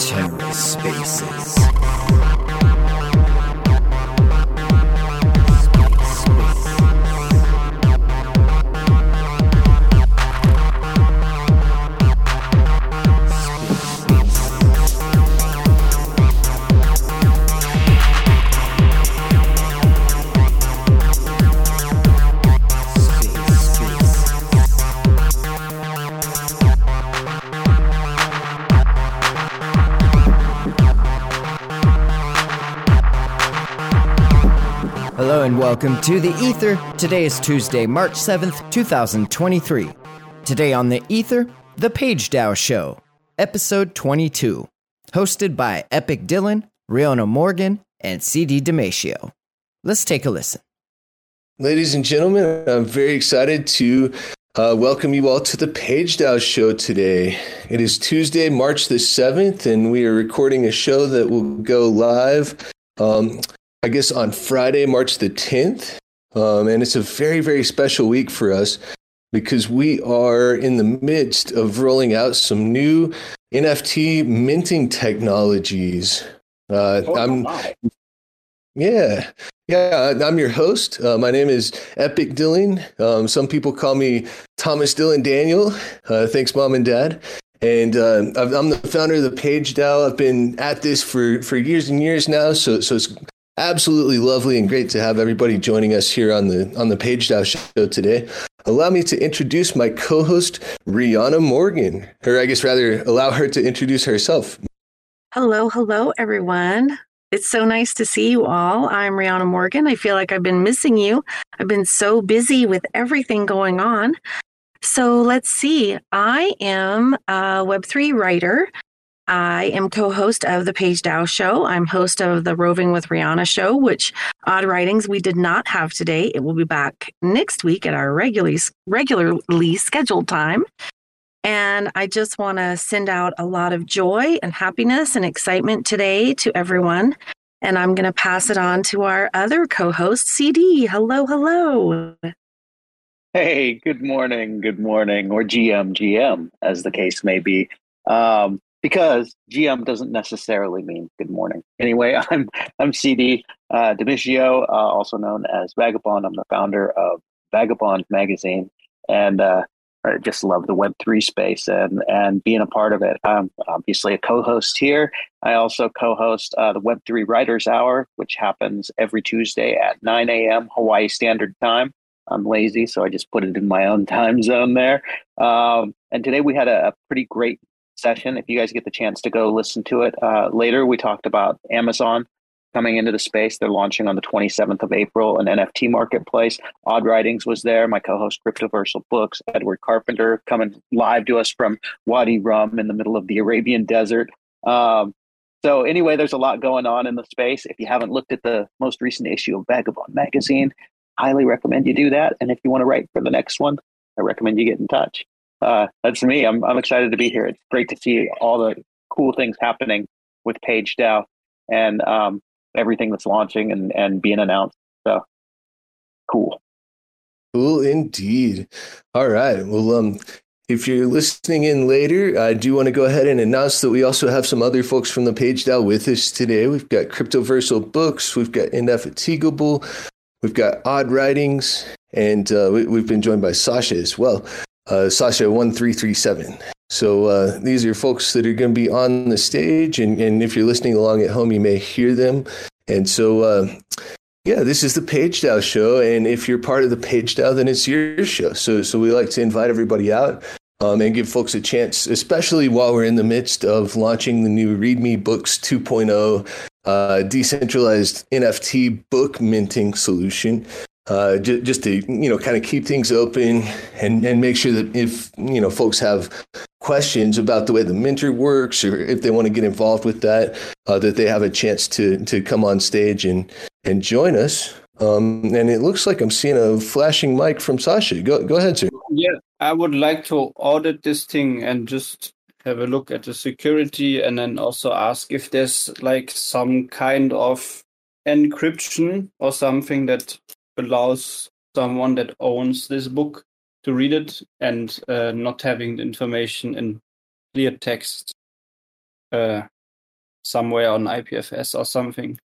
TerraSpaces. And welcome to the Ether. Today is Tuesday, March 7th, 2023. Today on the Ether, The Page DAO Show, episode 22, hosted by Epic Dylan, Rionna Morgan, and CD Damitio. Let's take a listen. Ladies and gentlemen, I'm very excited to uh, welcome you all to the Page DAO Show today. It is Tuesday, March the 7th, and we are recording a show that will go live um, I guess on Friday, March the 10th. Um, and it's a very, very special week for us because we are in the midst of rolling out some new NFT minting technologies. Uh, Oh, I'm, my. yeah, yeah, I'm your host. Uh, my name is Epic Dylan. Um, some people call me Thomas Dylan Daniel. Uh, thanks, mom and dad. And uh, I'm the founder of the Page DAO. I've been at this for, for years and years now. So, so it's absolutely lovely and great to have everybody joining us here on the on the Page DAO show today. Allow me to introduce my co-host Rionna Morgan, or I guess rather allow her to introduce herself. Hello, hello, everyone. It's so nice to see you all. I'm Rionna Morgan. I feel like I've been missing you. I've been so busy with everything going on. So let's see. I am a Web3 writer. I am co host of the Page DAO Show. I'm host of the Roving with Rionna show, which Odd Writings we did not have today. It will be back next week at our regularly, regularly scheduled time. And I just want to send out a lot of joy and happiness and excitement today to everyone. And I'm going to pass it on to our other co host, CD. Hello, hello. Hey, good morning, good morning, or GM, GM, as the case may be. Um, because GM doesn't necessarily mean good morning. Anyway, I'm I'm CD uh, uh, also known as Vagabond. I'm the founder of Vagabond Magazine, and uh, I just love the Web three space and and being a part of it. I'm obviously a co-host here. I also co-host uh, the Web three Writers Hour, which happens every Tuesday at 9 a.m. Hawaii Standard Time. I'm lazy, so I just put it in my own time zone there. Um, and today we had a, a pretty great session. If you guys get the chance to go listen to it uh, later, we talked about Amazon coming into the space. They're launching on the 27th of April an NFT marketplace. Odd Writings was there. My co-host Cryptoversal Books, Edward Carpenter, coming live to us from Wadi Rum in the middle of the Arabian desert. Um, so anyway, there's a lot going on in the space. If you haven't looked at the most recent issue of Vagabond magazine, highly recommend you do that. And if you want to write for the next one, I recommend you get in touch. Uh, that's me. I'm I'm excited to be here. It's great to see all the cool things happening with Page DAO and um, everything that's launching and, and being announced. So cool. Cool indeed. All right. Well, um, if you're listening in later, I do want to go ahead and announce that we also have some other folks from the Page DAO with us today. We've got Cryptoversal Books, we've got Indefatigable, we've got Odd Writings, and uh, we, we've been joined by Sasha as well. Uh, Sasha one three three seven. So uh, these are folks that are going to be on the stage, and, and if you're listening along at home, you may hear them. And so, uh, yeah, this is the Page DAO show, and if you're part of the Page DAO, then it's your show. So, so we like to invite everybody out um, and give folks a chance, especially while we're in the midst of launching the new README Books 2.0 uh, decentralized NFT book minting solution. Uh, ju- just to you know, kind of keep things open and and make sure that if you know folks have questions about the way the minter works or if they want to get involved with that, uh, that they have a chance to to come on stage and and join us. Um, and it looks like I'm seeing a flashing mic from Sasha. Go go ahead, sir. Yeah, I would like to audit this thing and just have a look at the security and then also ask if there's like some kind of encryption or something that allows someone that owns this book to read it and uh, not having the information in clear text uh, somewhere on IPFS or something.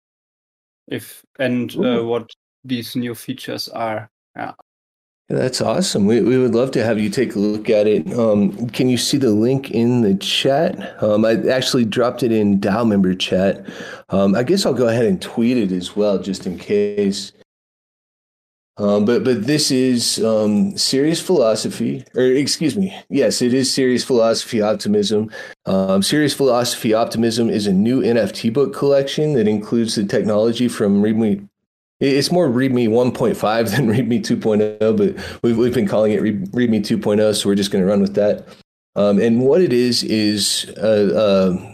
If and uh, what these new features are. Yeah. That's awesome. We, we would love to have you take a look at it. Um, can you see the link in the chat? Um, I actually dropped it in DAO member chat. Um, I guess I'll go ahead and tweet it as well, just in case. Um, but but this is um, serious philosophy, or excuse me, yes, it is serious philosophy optimism. Um, serious philosophy optimism is a new NFT book collection that includes the technology from README. It's more README 1.5 than README 2.0, but we've we've been calling it README 2.0, so we're just going to run with that. Um, and what it is is uh, uh,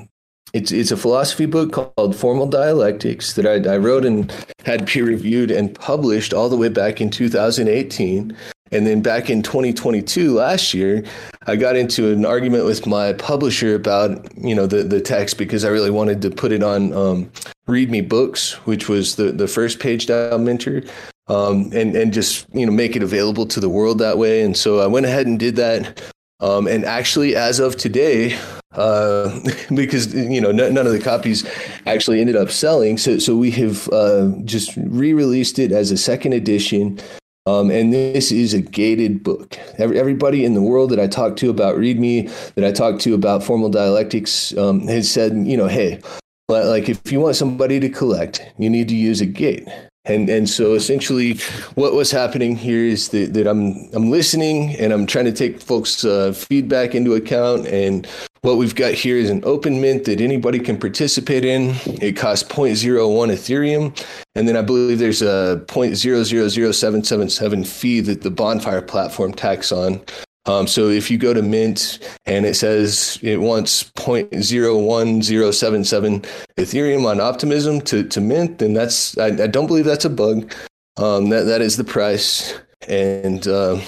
it's it's a philosophy book called Formal Dialectics that I, I wrote and had peer reviewed and published all the way back in 2018. And then back in 2022, last year, I got into an argument with my publisher about you know the the text because I really wanted to put it on um, README Books, which was the the first Page DAO minter, um, and and just you know make it available to the world that way. And so I went ahead and did that. Um, and actually, as of today, uh, because you know n- none of the copies actually ended up selling, so so we have uh, just re-released it as a second edition. Um, and this is a gated book. Every, everybody in the world that I talked to about README, that I talked to about formal dialectics, um, has said, you know, hey, like if you want somebody to collect, you need to use a gate. And and so essentially, what was happening here is that, that I'm I'm listening and I'm trying to take folks' uh, feedback into account. And what we've got here is an open mint that anybody can participate in. It costs 0.01 Ethereum, and then I believe there's a 0.000777 fee that the Bonfire platform tacks on. Um, so if you go to Mint and it says it wants 0.01077 Ethereum on Optimism to, to Mint, then that's I, I don't believe that's a bug. Um, that that is the price, and uh,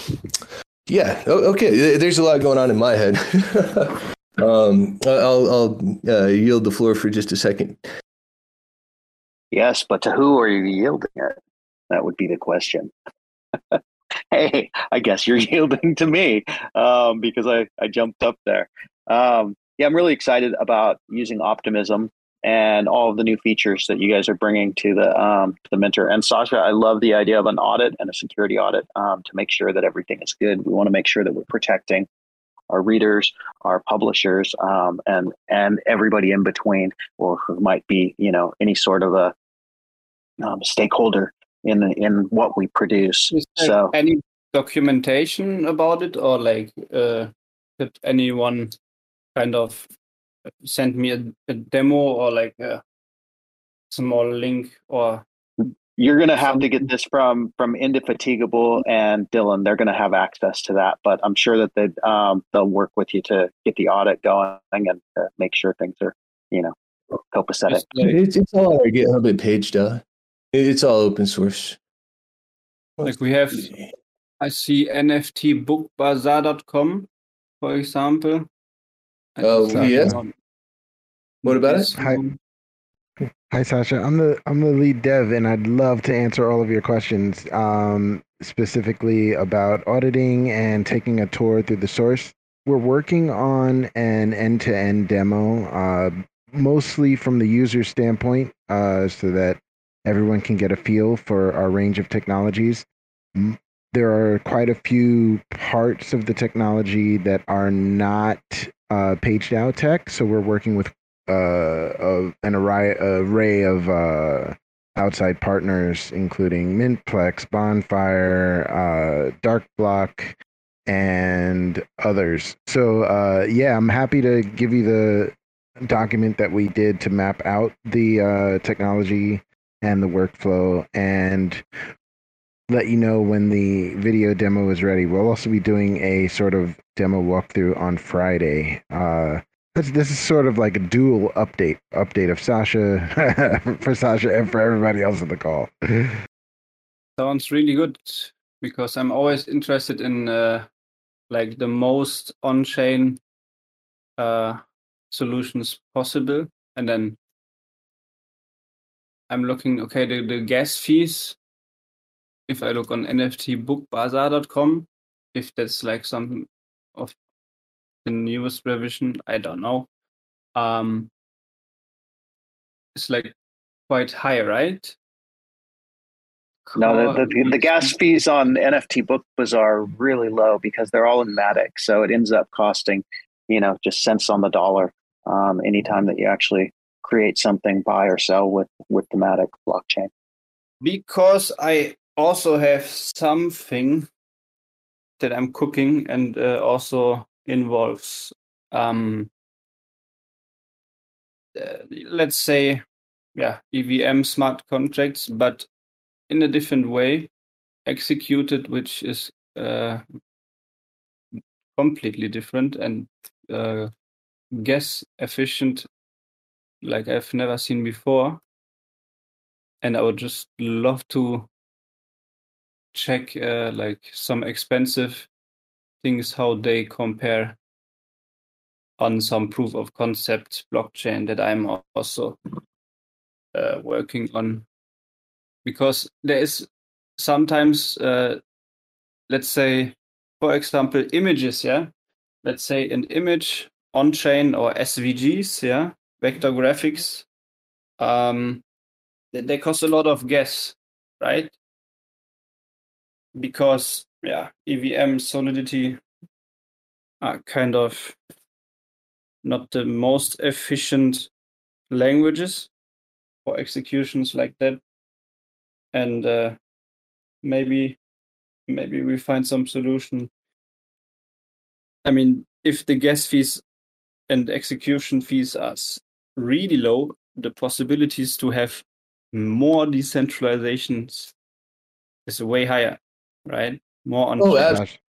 yeah, okay. There's a lot going on in my head. um, I'll I'll uh, yield the floor for just a second. Yes, but to who are you yielding it? That would be the question. hey, I guess you're yielding to me um, because I, I jumped up there. Um, yeah, I'm really excited about using Optimism and all of the new features that you guys are bringing to the um, to the Minter. And Sasha, I love the idea of an audit and a security audit um, to make sure that everything is good. We want to make sure that we're protecting our readers, our publishers, um, and and everybody in between, or who might be, you know, any sort of a um, stakeholder in in what we produce. so any documentation about it, or like uh, did anyone kind of send me a, a demo or like a small link or? You're going to have to get this from from Indefatigable and Dylan. They're going to have access to that, but I'm sure that they um, they'll work with you to get the audit going and uh, make sure things are you know copacetic. It's, it's all on our GitHub page, though. It's all open source. Like we have, I see NFTBookBazaar.com, for example. Oh yeah. What about it? Hi. Hi Sasha, I'm the I'm the lead dev, and I'd love to answer all of your questions, um, specifically about auditing and taking a tour through the source. We're working on an end-to-end demo, uh, mostly from the user standpoint, uh, so that everyone can get a feel for our range of technologies. There are quite a few parts of the technology that are not uh, Page DAO tech, so we're working with uh, an array, array of uh, outside partners, including Mintplex, Bonfire, uh, Darkblock, and others. So uh, yeah, I'm happy to give you the document that we did to map out the uh, technology and the workflow and let you know when the video demo is ready. We'll also be doing a sort of demo walkthrough on Friday. Uh, this, this is sort of like a dual update update of Sasha for Sasha and for everybody else in the call. Sounds really good because I'm always interested in uh, like the most on-chain uh, solutions possible, and then I'm looking, okay, the, the gas fees, if I look on nftbookbazaar.com, if that's like some of the newest revision, I don't know. Um, it's like quite high, right? No, the, the, the gas fees on NFT Book Bazaar are really low because they're all in Matic. So it ends up costing, you know, just cents on the dollar um, anytime that you actually create something, buy or sell with, with the Matic blockchain. Because I also have something that I'm cooking and uh, also involves, um, uh, let's say, yeah, EVM smart contracts, but in a different way executed, which is uh, completely different and uh, gas efficient like I've never seen before. And I would just love to check uh, like some expensive things how they compare on some proof of concept blockchain that I'm also uh, working on. Because there is sometimes uh, let's say for example images yeah? Let's say an image on chain or svgs yeah vector graphics um they, they cost a lot of gas right because yeah evm solidity are kind of not the most efficient languages for executions like that and uh, maybe maybe we find some solution. I mean, if the gas fees and execution fees are really low, the possibilities to have more decentralizations is way higher, right? More on. Oh, gosh.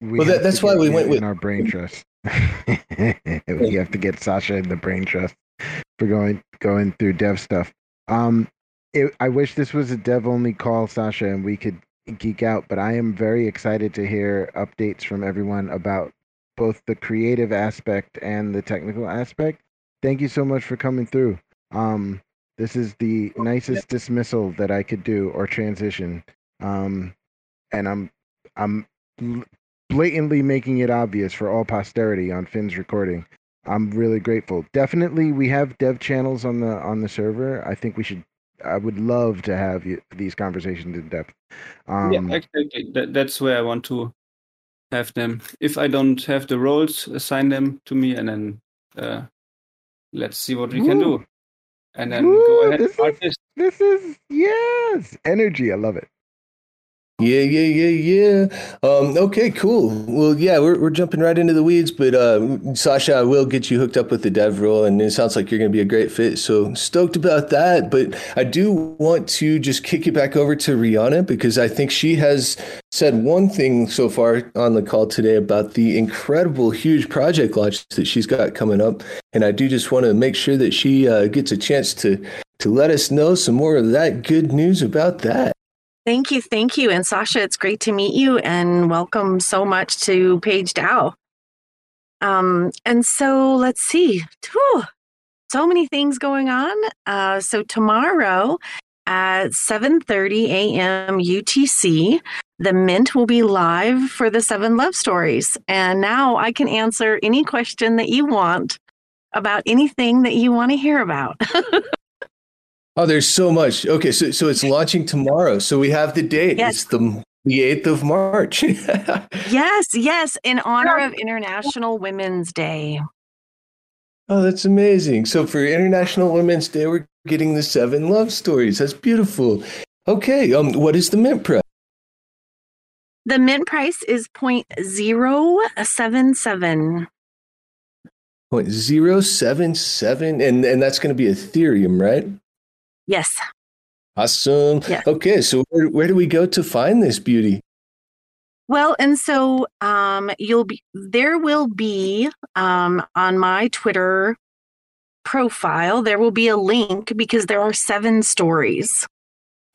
We well, that, that's why we went with our brain trust. we have to get Sasha in the brain trust for going going through dev stuff. Um, it, I wish this was a dev only call, Sasha, and we could geek out. But I am very excited to hear updates from everyone about both the creative aspect and the technical aspect. Thank you so much for coming through. Um, this is the nicest dismissal that I could do or transition. Um, and I'm I'm blatantly making it obvious for all posterity on Finn's recording. I'm really grateful. Definitely, we have dev channels on the on the server. I think we should I would love to have you, these conversations in depth. Um, yeah, exactly. That, that's where I want to have them. If I don't have the roles, assign them to me, and then uh, let's see what we Ooh. can do. And then Ooh, go ahead. This is, this is yes, energy. I love it. Yeah, yeah, yeah, yeah. Um, okay, cool. Well, yeah, we're, we're jumping right into the weeds, but uh, Sasha, I will get you hooked up with the dev role, and it sounds like you're going to be a great fit. So stoked about that. But I do want to just kick it back over to Rionna because I think she has said one thing so far on the call today about the incredible, huge project launch that she's got coming up, and I do just want to make sure that she uh, gets a chance to to let us know some more of that good news about that. Thank you. Thank you. And Sasha, it's great to meet you and welcome so much to Page DAO. Um, and so let's see. Whew, so many things going on. Uh, so tomorrow at 7:30 a.m. UTC, the Mint will be live for the seven love stories. And now I can answer any question that you want about anything that you want to hear about. Oh, there's so much. Okay, so so it's launching tomorrow. So we have the date. Yes. It's the the 8th of March. yes, yes, in honor of International Women's Day. Oh, that's amazing. So for International Women's Day, we're getting the seven love stories. That's beautiful. Okay, um what is the mint price? The mint price is 0.077. 0.077 and and that's going to be Ethereum, right? Yes. Awesome. Yes. Okay, so where, where do we go to find this beauty? Well, and so um, you'll be there will be um, on my Twitter profile there will be a link because there are seven stories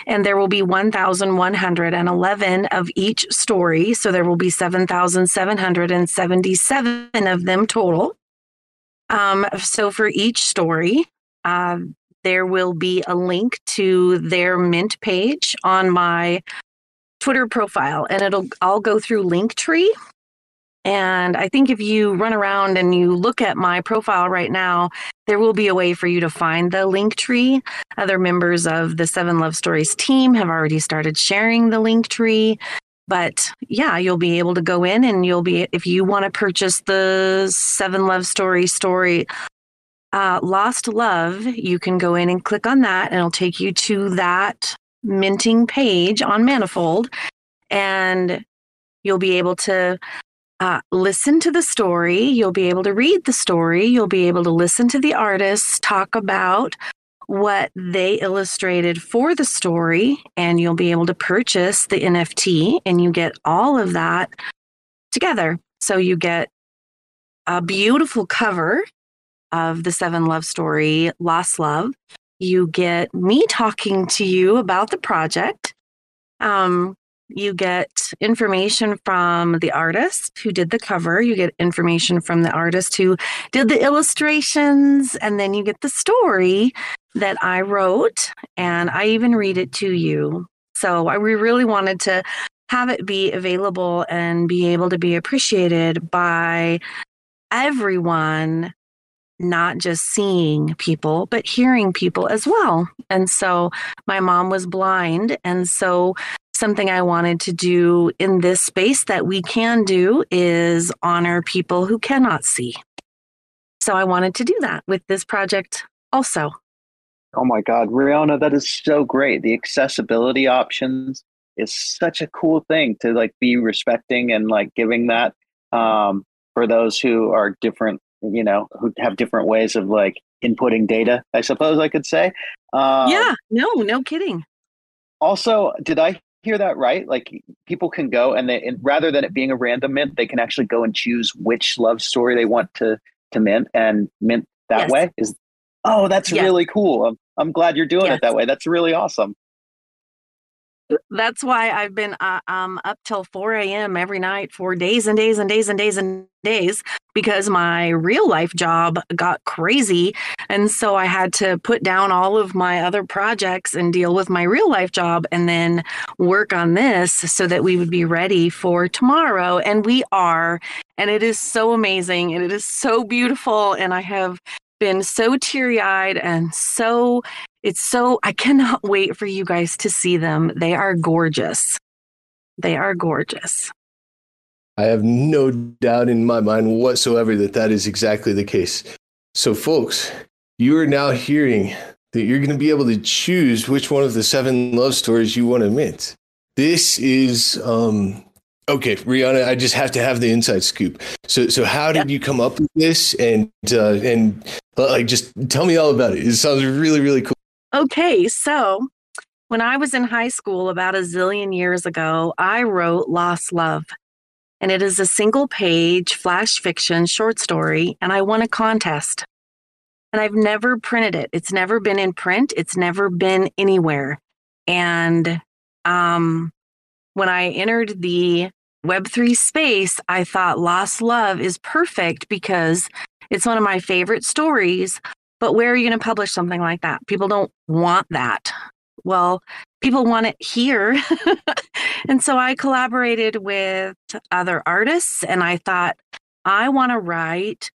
and there will be 1111 of each story so there will be 7777 of them total um, so for each story uh, there will be a link to their Mint page on my Twitter profile, and it'll all go through Linktree. And I think if you run around and you look at my profile right now, there will be a way for you to find the Linktree. Other members of the Seven Love Stories team have already started sharing the Linktree. But yeah, you'll be able to go in and you'll be, if you want to purchase the Seven Love Story story, uh, Lost Love, you can go in and click on that and it'll take you to that minting page on Manifold. And you'll be able to uh, listen to the story. You'll be able to read the story. You'll be able to listen to the artists talk about what they illustrated for the story, and you'll be able to purchase the NFT, and you get all of that together. So you get a beautiful cover of the Seven Love Story, Lost Love. You get me talking to you about the project. Um, you get information from the artist who did the cover. You get information from the artist who did the illustrations. And then you get the story that I wrote. And I even read it to you. So I, we really wanted to have it be available and be able to be appreciated by everyone not just seeing people, but hearing people as well. And so my mom was blind. And so something I wanted to do in this space that we can do is honor people who cannot see. So I wanted to do that with this project also. Oh my God, Rionna, that is so great. The accessibility options is such a cool thing to like be respecting and like giving that um, for those who are different, you know, who have different ways of like inputting data, I suppose I could say. Um, yeah, no, no kidding. Also, did I hear that right? Like people can go and they, and rather than it being a random mint, they can actually go and choose which love story they want to to mint and mint that yes. way. Is oh, that's yes. really cool. I'm I'm glad you're doing yes. it that way. That's really awesome that's why I've been uh, um, up till 4 a.m. every night for days and days and days and days and days because my real life job got crazy. And so I had to put down all of my other projects and deal with my real life job and then work on this so that we would be ready for tomorrow. And we are. And it is so amazing and it is so beautiful. And I have been so teary eyed and so it's so, I cannot wait for you guys to see them. They are gorgeous. They are gorgeous. I have no doubt in my mind whatsoever that that is exactly the case. So, folks, you are now hearing that you're going to be able to choose which one of the seven love stories you want to mint. This is um, okay, Rionna. I just have to have the inside scoop. So, so how did you come up with this? And uh, and like, just tell me all about it. It sounds really, really cool. Okay, so when I was in high school about a zillion years ago, I wrote Lost Love. And it is a single page flash fiction short story, and I won a contest. And I've never printed it. It's never been in print, it's never been anywhere. And um, when I entered the Web3 space, I thought Lost Love is perfect because it's one of my favorite stories, but where are you going to publish something like that? People don't want that. Well, people want it here. and so I collaborated with other artists and I thought, I want to write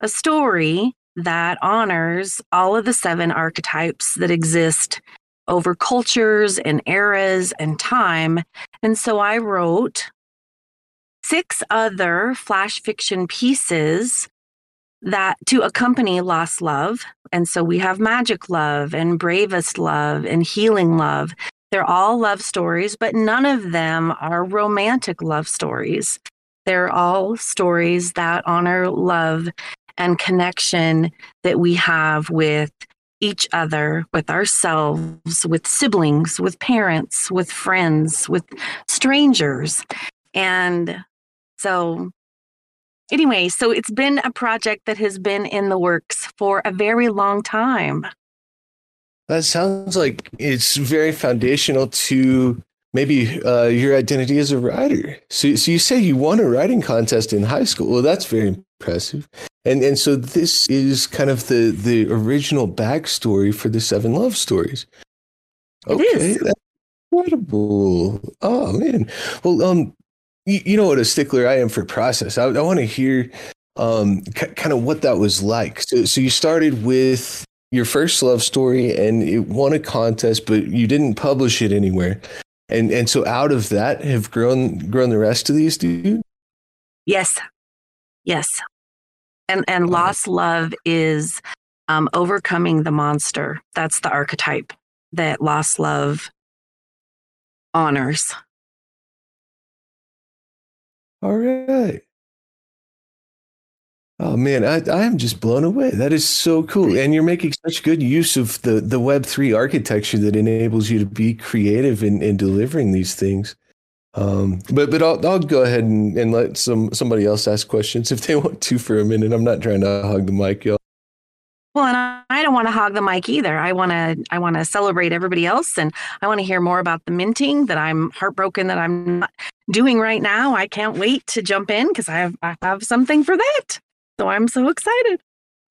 a story that honors all of the seven archetypes that exist over cultures and eras and time. And so I wrote six other flash fiction pieces that to accompany lost love. And so we have magic love and bravest love and healing love. They're all love stories, but none of them are romantic love stories. They're all stories that honor love and connection that we have with each other, with ourselves, with siblings, with parents, with friends, with strangers. And so anyway, so it's been a project that has been in the works for a very long time. That sounds like it's very foundational to maybe uh, your identity as a writer. So, so you say you won a writing contest in high school. Well, that's very impressive. And and so this is kind of the the original backstory for the seven love stories. Okay, that, incredible. Oh man. Well, um, you, you know what a stickler I am for process. I, I want to hear um c- kind of what that was like. So, so you started with your first love story and it won a contest, but you didn't publish it anywhere. And and so out of that have grown grown the rest of these, dude. Yes. Yes. And and lost love is um, overcoming the monster. That's the archetype that lost love honors. All right. Oh man, I, I am just blown away. That is so cool. And you're making such good use of the, the Web3 architecture that enables you to be creative in, in delivering these things. Um, but but I'll, I'll go ahead and, and let some somebody else ask questions if they want to for a minute. I'm not trying to hug the mic, y'all. Well, and I, I don't want to hog the mic either. I want to I want to celebrate everybody else, and I want to hear more about the minting that I'm heartbroken that I'm not doing right now. I can't wait to jump in because I have I have something for that. So I'm so excited.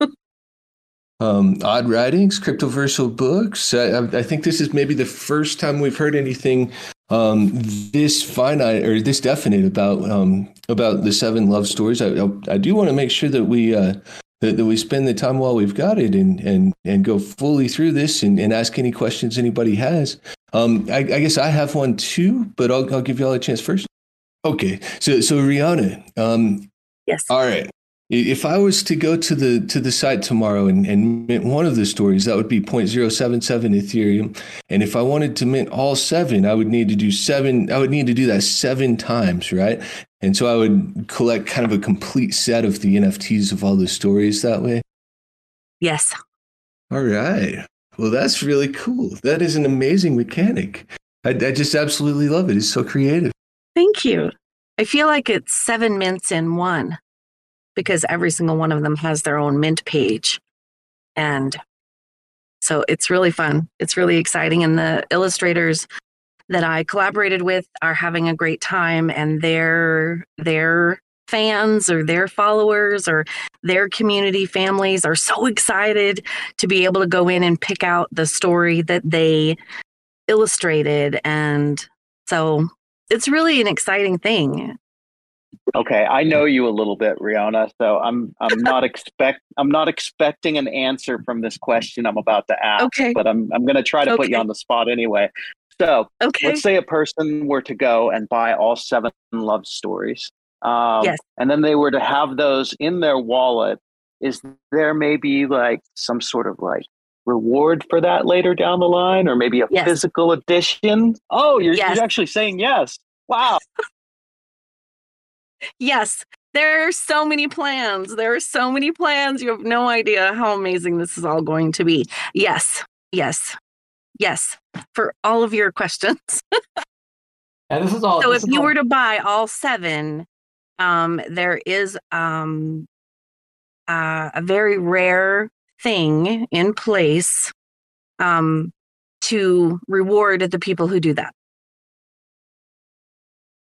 um, odd writings, cryptoversal books. I, I, think this is maybe the first time we've heard anything um, this finite or this definite about um, about the seven love stories. I, I, I do want to make sure that we uh, that, that we spend the time while we've got it and and and go fully through this and, and ask any questions anybody has. Um, I, I guess I have one too, but I'll I'll give you all a chance first. Okay, so so Rionna, um, yes, all right. If I was to go to the to the site tomorrow and, and mint one of the stories, that would be 0.077 Ethereum. And if I wanted to mint all seven, I would need to do seven. I would need to do that seven times, right? And so I would collect kind of a complete set of the NFTs of all the stories that way. Yes. All right. Well, that's really cool. That is an amazing mechanic. I, I just absolutely love it. It's so creative. Thank you. I feel like it's seven mints in one because every single one of them has their own mint page. And so it's really fun. It's really exciting. And the illustrators that I collaborated with are having a great time and their their fans or their followers or their community families are so excited to be able to go in and pick out the story that they illustrated and so it's really an exciting thing Okay, I know you a little bit, Rionna. So I'm I'm not expect I'm not expecting an answer from this question I'm about to ask. Okay. But I'm I'm going to try to okay. put you on the spot anyway. So okay. let's say a person were to go and buy all seven love stories. Um, yes. And then they were to have those in their wallet. Is there maybe like some sort of like reward for that later down the line, or maybe a yes. physical edition? Oh, you're, yes. you're actually saying yes. Wow. Yes, there are so many plans. There are so many plans. You have no idea how amazing this is all going to be. Yes, yes, yes, for all of your questions. and this is all. So if you all... were to buy all seven, um, there is um, uh, a very rare thing in place um, to reward the people who do that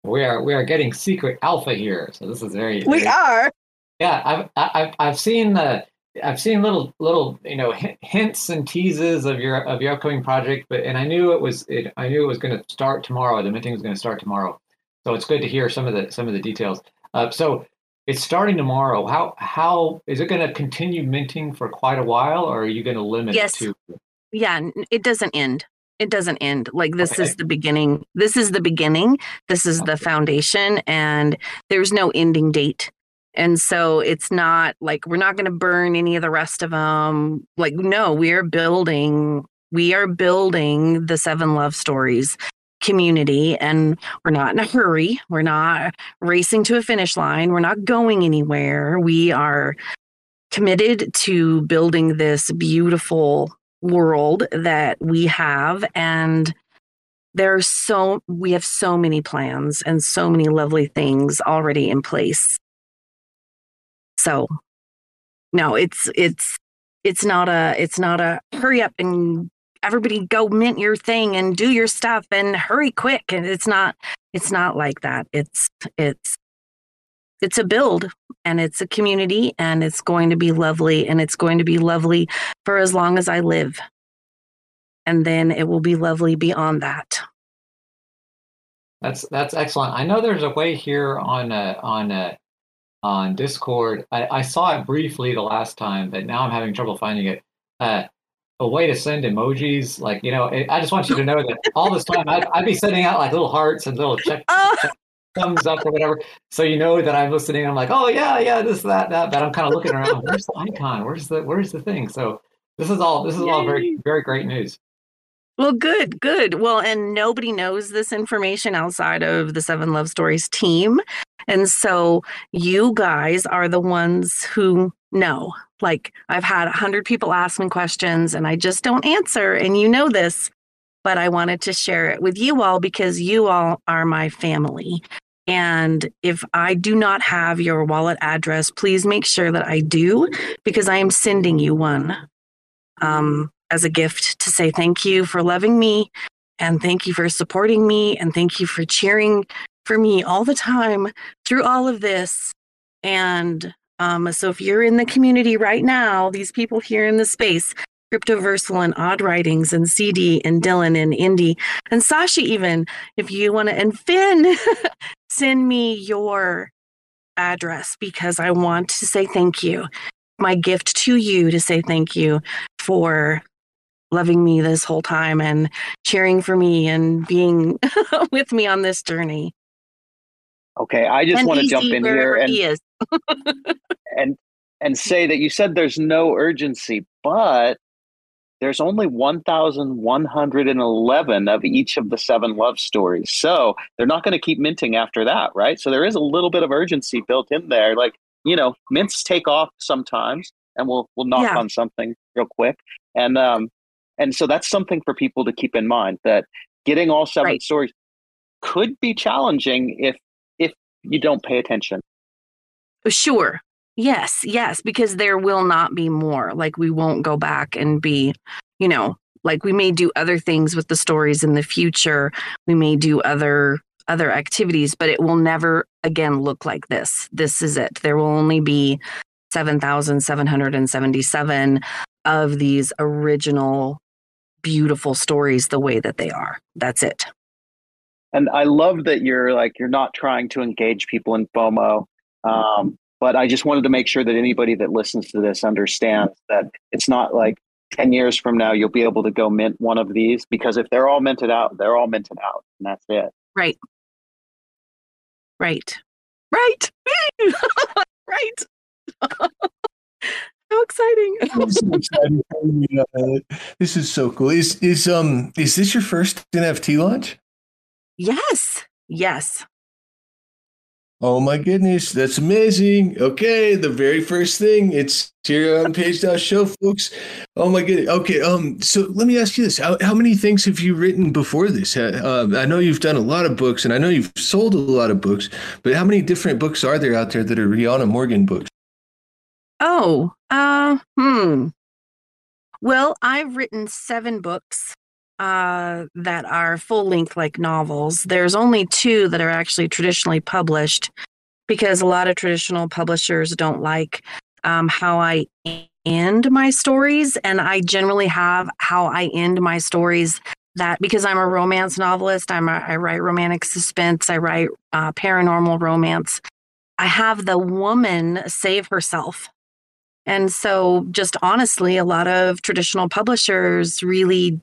we are we are getting secret alpha here. So this is very. We very, are. Yeah, I've I've I've seen the. I've seen little little you know hints and teases of your of your upcoming project, but and I knew it was it, I knew it was going to start tomorrow. The minting was going to start tomorrow, so it's good to hear some of the some of the details. Uh, so it's starting tomorrow. How how is it going to continue minting for quite a while, or are you going to limit yes. it to? Yeah, it doesn't end it doesn't end. Like this okay. is the beginning. This is the beginning. This is the foundation and there's no ending date. And so it's not like we're not going to burn any of the rest of them like no we are building we are building the seven love stories community and we're not in a hurry. We're not racing to a finish line. We're not going anywhere. We are committed to building this beautiful world that we have and there's so we have so many plans and so many lovely things already in place. So no it's it's it's not a it's not a hurry up and everybody go mint your thing and do your stuff and hurry quick and it's not it's not like that. It's it's it's a build and it's a community and it's going to be lovely and it's going to be lovely for as long as I live. And then it will be lovely beyond that. That's that's excellent. I know there's a way here on uh, on uh, on Discord. I, I saw it briefly the last time, but now I'm having trouble finding it. Uh, a way to send emojis, like you know, I just want you to know that all this time I'd, I'd be sending out like little hearts and little check, Oh. check thumbs up or whatever, so you know that I'm listening. I'm like, oh yeah, yeah, this, that, that. But I'm kind of looking around. Where's the icon? Where's the Where's the thing? So this is all this is all very very great news. Well, good, good. Well, and nobody knows this information outside of the Seven Love Stories team. And so you guys are the ones who know. Like, I've had a 100 people ask me questions and I just don't answer. And you know this, but I wanted to share it with you all because you all are my family. And if I do not have your wallet address, please make sure that I do because I am sending you one. Um, as a gift to say thank you for loving me and thank you for supporting me and thank you for cheering for me all the time through all of this. And um, so if you're in the community right now, these people here in the space, Cryptoversal and Odd Writings and CD and Dylan and Indy and Sasha, even if you want to, and Finn, send me your address because I want to say thank you. My gift to you to say thank you for loving me this whole time and cheering for me and being with me on this journey. Okay, I just and want to jump in here and he and and say that you said there's no urgency, but there's only 1,111 of each of the seven love stories. So they're not going to keep minting after that, right? So there is a little bit of urgency built in there. Like, you know, mints take off sometimes and we'll we'll knock Yeah. on something real quick. And um and so that's something for people to keep in mind that getting all seven Right. stories could be challenging if if you don't pay attention. Sure. Yes, yes, because there will not be more. Like we won't go back and be, you know, like we may do other things with the stories in the future. We may do other other activities, but it will never again look like this. This is it. There will only be 7,777 of these original beautiful stories the way that they are. That's it. And I love that you're like you're not trying to engage people in FOMO. Um, but I just wanted to make sure that anybody that listens to this understands that it's not like 10 years from now you'll be able to go mint one of these because if they're all minted out, they're all minted out. And that's it. Right. Right. Right. right. How exciting. I'm so excited for uh, This is so cool. Is is um is this your first NFT launch? yes. Yes. Oh my goodness, that's amazing. Okay, the very first thing. It's here on Page Show, folks. Oh my goodness. Okay, um, so let me ask you this: How, how many things have you written before this? Uh, I know you've done a lot of books, and I know you've sold a lot of books. But how many different books are there out there that are Rionna Morgan books? Oh, uh, hmm. Well, I've written seven books uh, that are full length, like novels. There's only two that are actually traditionally published because a lot of traditional publishers don't like um, how I end my stories. And I generally have how I end my stories that because I'm a romance novelist, I'm a, I write romantic suspense, I write uh, paranormal romance. I have the woman save herself and so, just honestly, a lot of traditional publishers really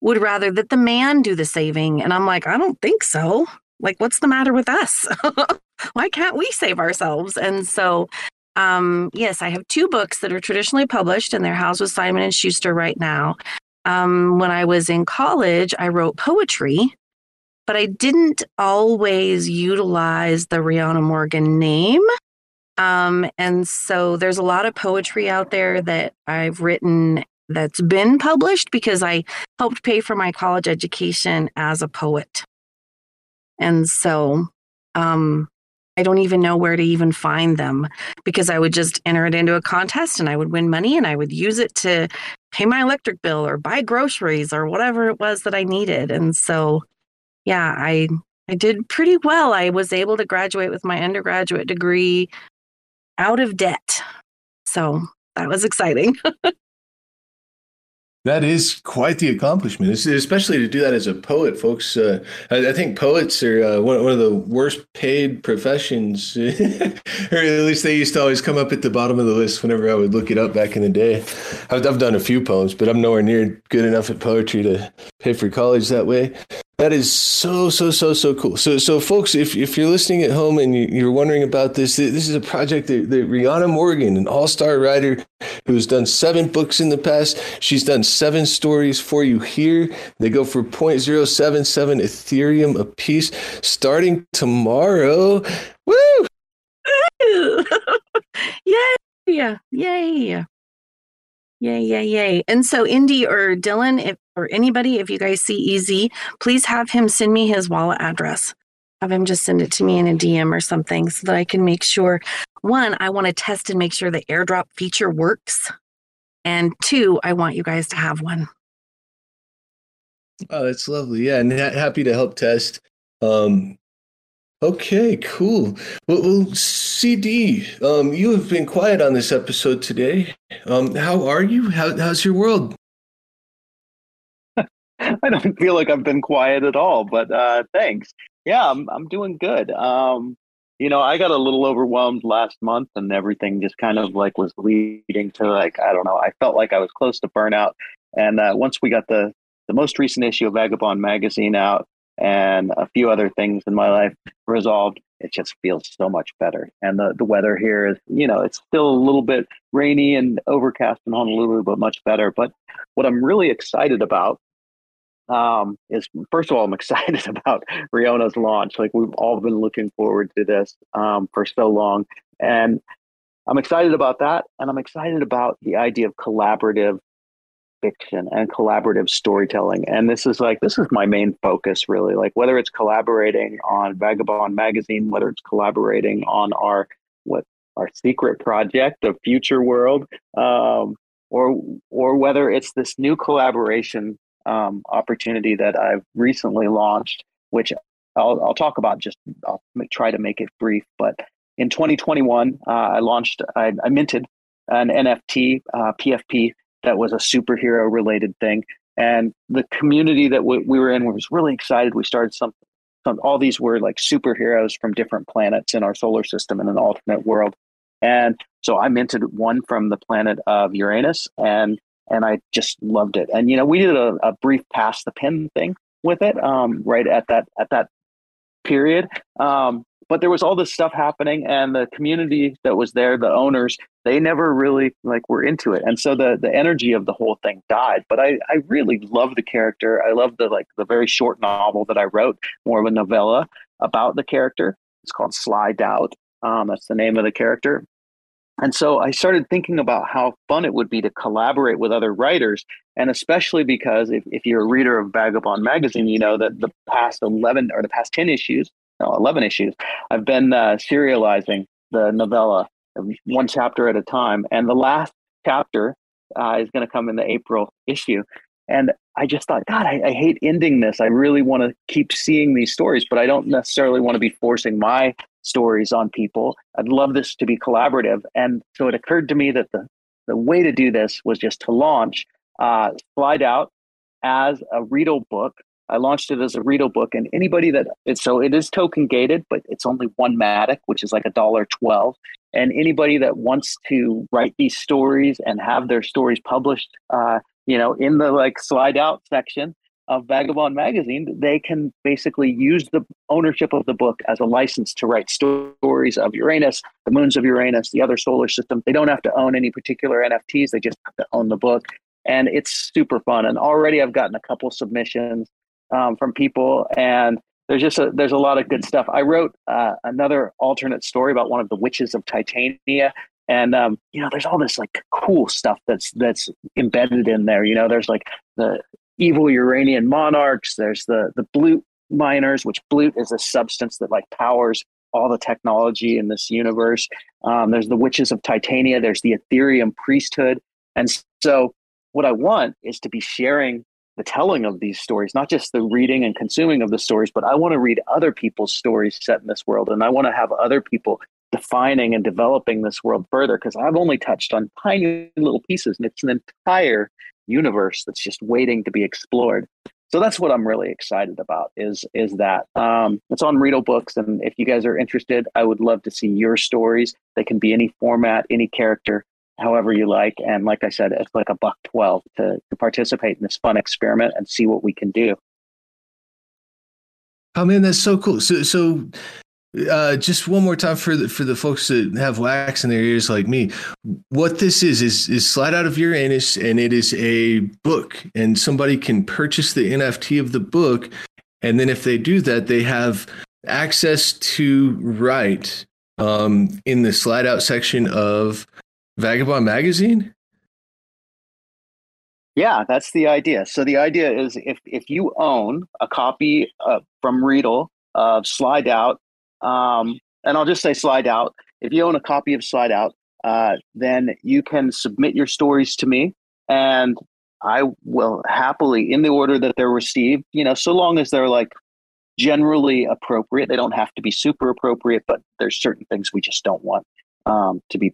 would rather that the man do the saving. And I'm like, I don't think so. Like, what's the matter with us? Why can't we save ourselves? And so, um, yes, I have two books that are traditionally published, and they're housed with Simon and Schuster right now. Um, when I was in college, I wrote poetry, but I didn't always utilize the Rionna Morgan name. Um, and so there's a lot of poetry out there that I've written that's been published because I helped pay for my college education as a poet. And so um, I don't even know where to even find them because I would just enter it into a contest and I would win money and I would use it to pay my electric bill or buy groceries or whatever it was that I needed. And so, yeah, I I did pretty well. I was able to graduate with my undergraduate degree out of debt. So that was exciting. That is quite the accomplishment, especially to do that as a poet, folks. Uh, I, I, think poets are uh, one, one of the worst paid professions, or at least they used to always come up at the bottom of the list whenever I would look it up back in the day. I've, I've done a few poems, but I'm nowhere near good enough at poetry to pay for college that way. That is so so so so cool. So so folks, if if you're listening at home and you're wondering about this, this is a project that, that Rionna Morgan, an all-star writer who has done seven books in the past, she's done seven stories for you here. They go for 0.077 Ethereum a piece, starting tomorrow. Woo! Yay! Yay! Yay, yay, yay. And so, Indy or Dylan, if, or anybody, if you guys see EZ, please have him send me his wallet address. Have him just send it to me in a DM or something so that I can make sure one, I want to test and make sure the airdrop feature works. And two, I want you guys to have one. Oh, that's lovely. Yeah, and ha- happy to help test. Um, Okay, cool. Well, well CD, um, you have been quiet on this episode today. Um, how are you? How, how's your world? I don't feel like I've been quiet at all, but uh, thanks. Yeah, I'm I'm doing good. Um, you know, I got a little overwhelmed last month, and everything just kind of like was leading to like I don't know. I felt like I was close to burnout, and uh, once we got the the most recent issue of Vagabond magazine out, and a few other things in my life resolved, it just feels so much better. And the, the weather here is, you know, it's still a little bit rainy and overcast in Honolulu, but much better. But what I'm really excited about um, is, first of all, I'm excited about Rionna's launch. Like we've all been looking forward to this um, for so long. And I'm excited about that. And I'm excited about the idea of collaborative fiction and collaborative storytelling. And this is like, this is my main focus really. Like whether it's collaborating on Vagabond magazine, whether it's collaborating on our, what, our secret project of future world, um, or, or whether it's this new collaboration um, opportunity that I've recently launched, which I'll, I'll talk about just, I'll try to make it brief, but in 2021, uh, I launched, I, I minted an NFT, uh, PFP that was a superhero related thing. And the community that we, we were in was really excited. We started some, some, all these were like superheroes from different planets in our solar system in an alternate world. And so I minted one from the planet of Uranus and and I just loved it. And you know, we did a, a brief pass the pin thing with it um, right at that at that period. Um, but there was all this stuff happening and the community that was there the owners they never really like were into it. And so the the energy of the whole thing died. But i i really love the character. I love the like the very short novel that i wrote more of a novella about the character. It's called sly doubt. Um, that's the name of the character. And so I started thinking about how fun it would be to collaborate with other writers. And especially because if, if you're a reader of Vagabond magazine, you know that the past 11 or the past 10 issues no, 11 issues. I've been uh, serializing the novella one chapter at a time. And the last chapter uh, is going to come in the April issue. And I just thought, God, I, I hate ending this. I really want to keep seeing these stories, but I don't necessarily want to be forcing my stories on people. I'd love this to be collaborative. And so it occurred to me that the, the way to do this was just to launch uh, Sly Doubt as a README book I launched it as a README book, and anybody that so it is token gated, but it's only one Matic, which is like a dollar twelve. And anybody that wants to write these stories and have their stories published, uh, you know, in the like slide out section of Vagabond magazine, they can basically use the ownership of the book as a license to write stories of Uranus, the moons of Uranus, the other solar system. They don't have to own any particular NFTs; they just have to own the book and it's super fun. And already I've gotten a couple submissions um, from people, and there's just a, there's a lot of good stuff. I wrote uh, another alternate story about one of the witches of Titania, and um, you know, there's all this like cool stuff that's that's embedded in there. You know, there's like the evil Uranian monarchs. There's the the blute miners, which blute is a substance that like powers all the technology in this universe. Um, there's the witches of Titania. There's the Ethereum priesthood, and so what I want is to be sharing the telling of these stories, not just the reading and consuming of the stories, but I want to read other people's stories set in this world. And I want to have other people defining and developing this world further because I've only touched on tiny little pieces and it's an entire universe that's just waiting to be explored. So that's what I'm really excited about is is that um, it's on README Books, and if you guys are interested, I would love to see your stories. They can be any format, any character, however you like. And like I said, it's like a buck twelve to, to participate in this fun experiment and see what we can do. Oh man, that's so cool. So so uh, just one more time for the for the folks that have wax in their ears like me. What this is is is slide out of Uranus, and it is a book, and somebody can purchase the NFT of the book, and then if they do that, they have access to write um, in the slide out section of Vagabond magazine. Yeah, that's the idea. So the idea is if if you own a copy uh, from README of Slide Out, um, and I'll just say Slide Out. If you own a copy of Slide Out, uh, then you can submit your stories to me, and I will happily, in the order that they're received, you know, so long as they're like generally appropriate. They don't have to be super appropriate, but there's certain things we just don't want um, to be.